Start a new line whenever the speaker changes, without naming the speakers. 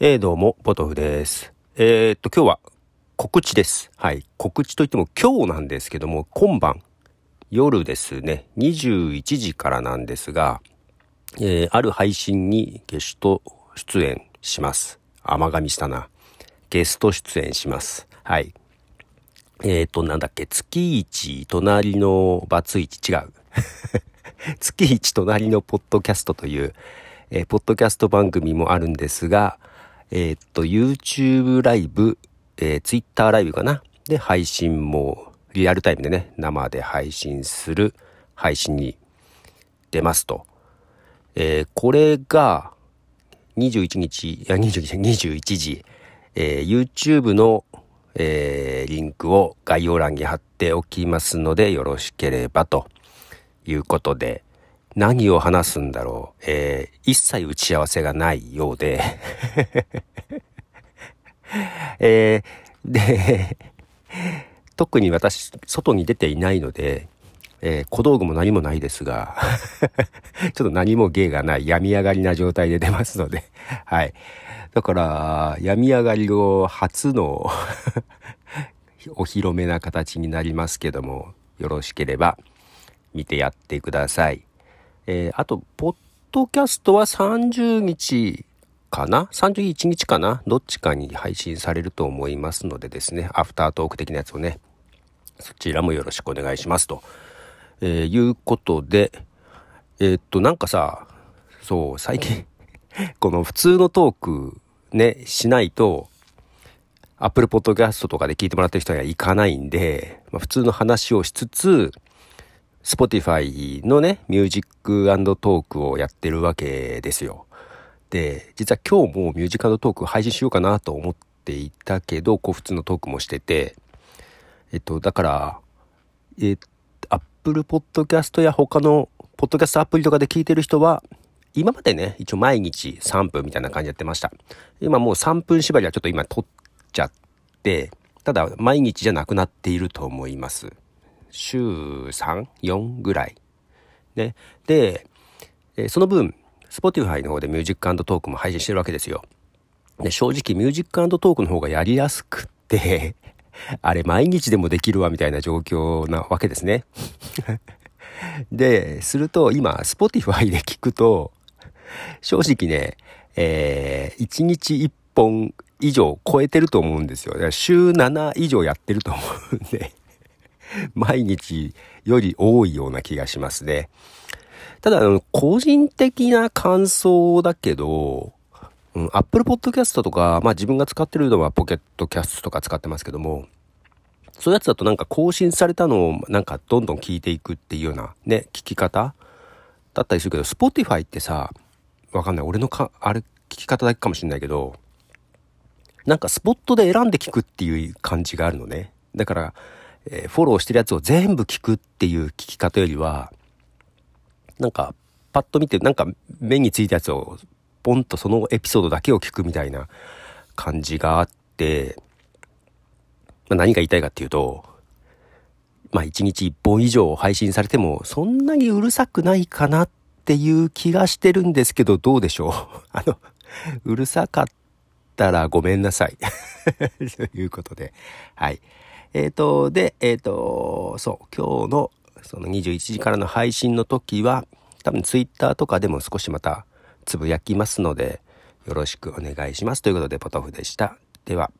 えー、どうも、ポトフです。えー、っと、今日は告知です。はい。告知といっても今日なんですけども、今晩、夜ですね、21時からなんですが、えー、ある配信にゲスト出演します。甘噛みしたな。ゲスト出演します。はい。えっ、と、なんだっけ、月一、隣のバツイチ、違う。月一、隣のポッドキャストという、えー、ポッドキャスト番組もあるんですが、えー、っと、YouTube ライブ、えー、Twitter ライブかな？で配信もリアルタイムでね、生で配信する配信に出ますと。えー、これが21日、いや21 21時、えー、YouTube の、えー、リンクを概要欄に貼っておきますのでよろしければということで、何を話すんだろう。えー、一切打ち合わせがないようで えー、で、特に私、外に出ていないので、えー、小道具も何もないですが ちょっと何も芸がない、病み上がりな状態で出ますので はい。だから、病み上がりを初のお披露目な形になりますけども、よろしければ見てやってください。えー、あと、ポッドキャストは30日かな ?31 日かな？どっちかに配信されると思いますのでですね、アフタートーク的なやつをね、そちらもよろしくお願いしますと、えー、いうことで、えー、っと、なんかさ、そう、最近 この普通のトークね、しないと、アップルポッドキャストとかで聞いてもらってる人にはいかないんで、まあ、普通の話をしつつ、Spotify のね、ミュージックトークをやってるわけですよ。で、実は今日もミュージックトーク配信しようかなと思っていたけど、こう普通のトークもしてて、えっと、だから、えっと、Apple Podcast や他のポッドキャストアプリとかで聞いてる人は、今までね、一応毎日3分みたいな感じやってました。今もう3分縛りはちょっと今取っちゃって、ただ毎日じゃなくなっていると思います。週3、4ぐらい。ね。で、えその分、Spotify の方でミュージックトークも配信してるわけですよ。で、正直ミュージックトークの方がやりやすくって あれ毎日でもできるわみたいな状況なわけですね で、すると今、Spotify で聞くと、正直ね、えー、1日1本以上超えてると思うんですよ。週7以上やってると思うんで毎日より多いような気がしますね。ただ、個人的な感想だけど、うん、Apple Podcast とか、まあ自分が使ってるのはポケットキャストとか使ってますけども、そういうやつだとなんか更新されたのをなんかどんどん聞いていくっていうようなね、聞き方だったりするけど、Spotify ってさ、わかんない。俺のか、あれ、聞き方だけかもしんないけど、なんかスポットで選んで聞くっていう感じがあるのね。だから、えー、フォローしてるやつを全部聞くっていう聞き方よりは、なんか、パッと見て、なんか目についたやつを、ポンとそのエピソードだけを聞くみたいな感じがあって、まあ、何が言いたいかっていうと、まあ一日一本以上配信されても、そんなにうるさくないかなっていう気がしてるんですけど、どうでしょう。あの、うるさかったらごめんなさい。ということで、はい。えっ、ー、と、で、えっ、ー、と、そう、今日のその21時からの配信の時は、多分ツイッターとかでも少しまたつぶやきますので、よろしくお願いします。ということで、ポトフでした。では。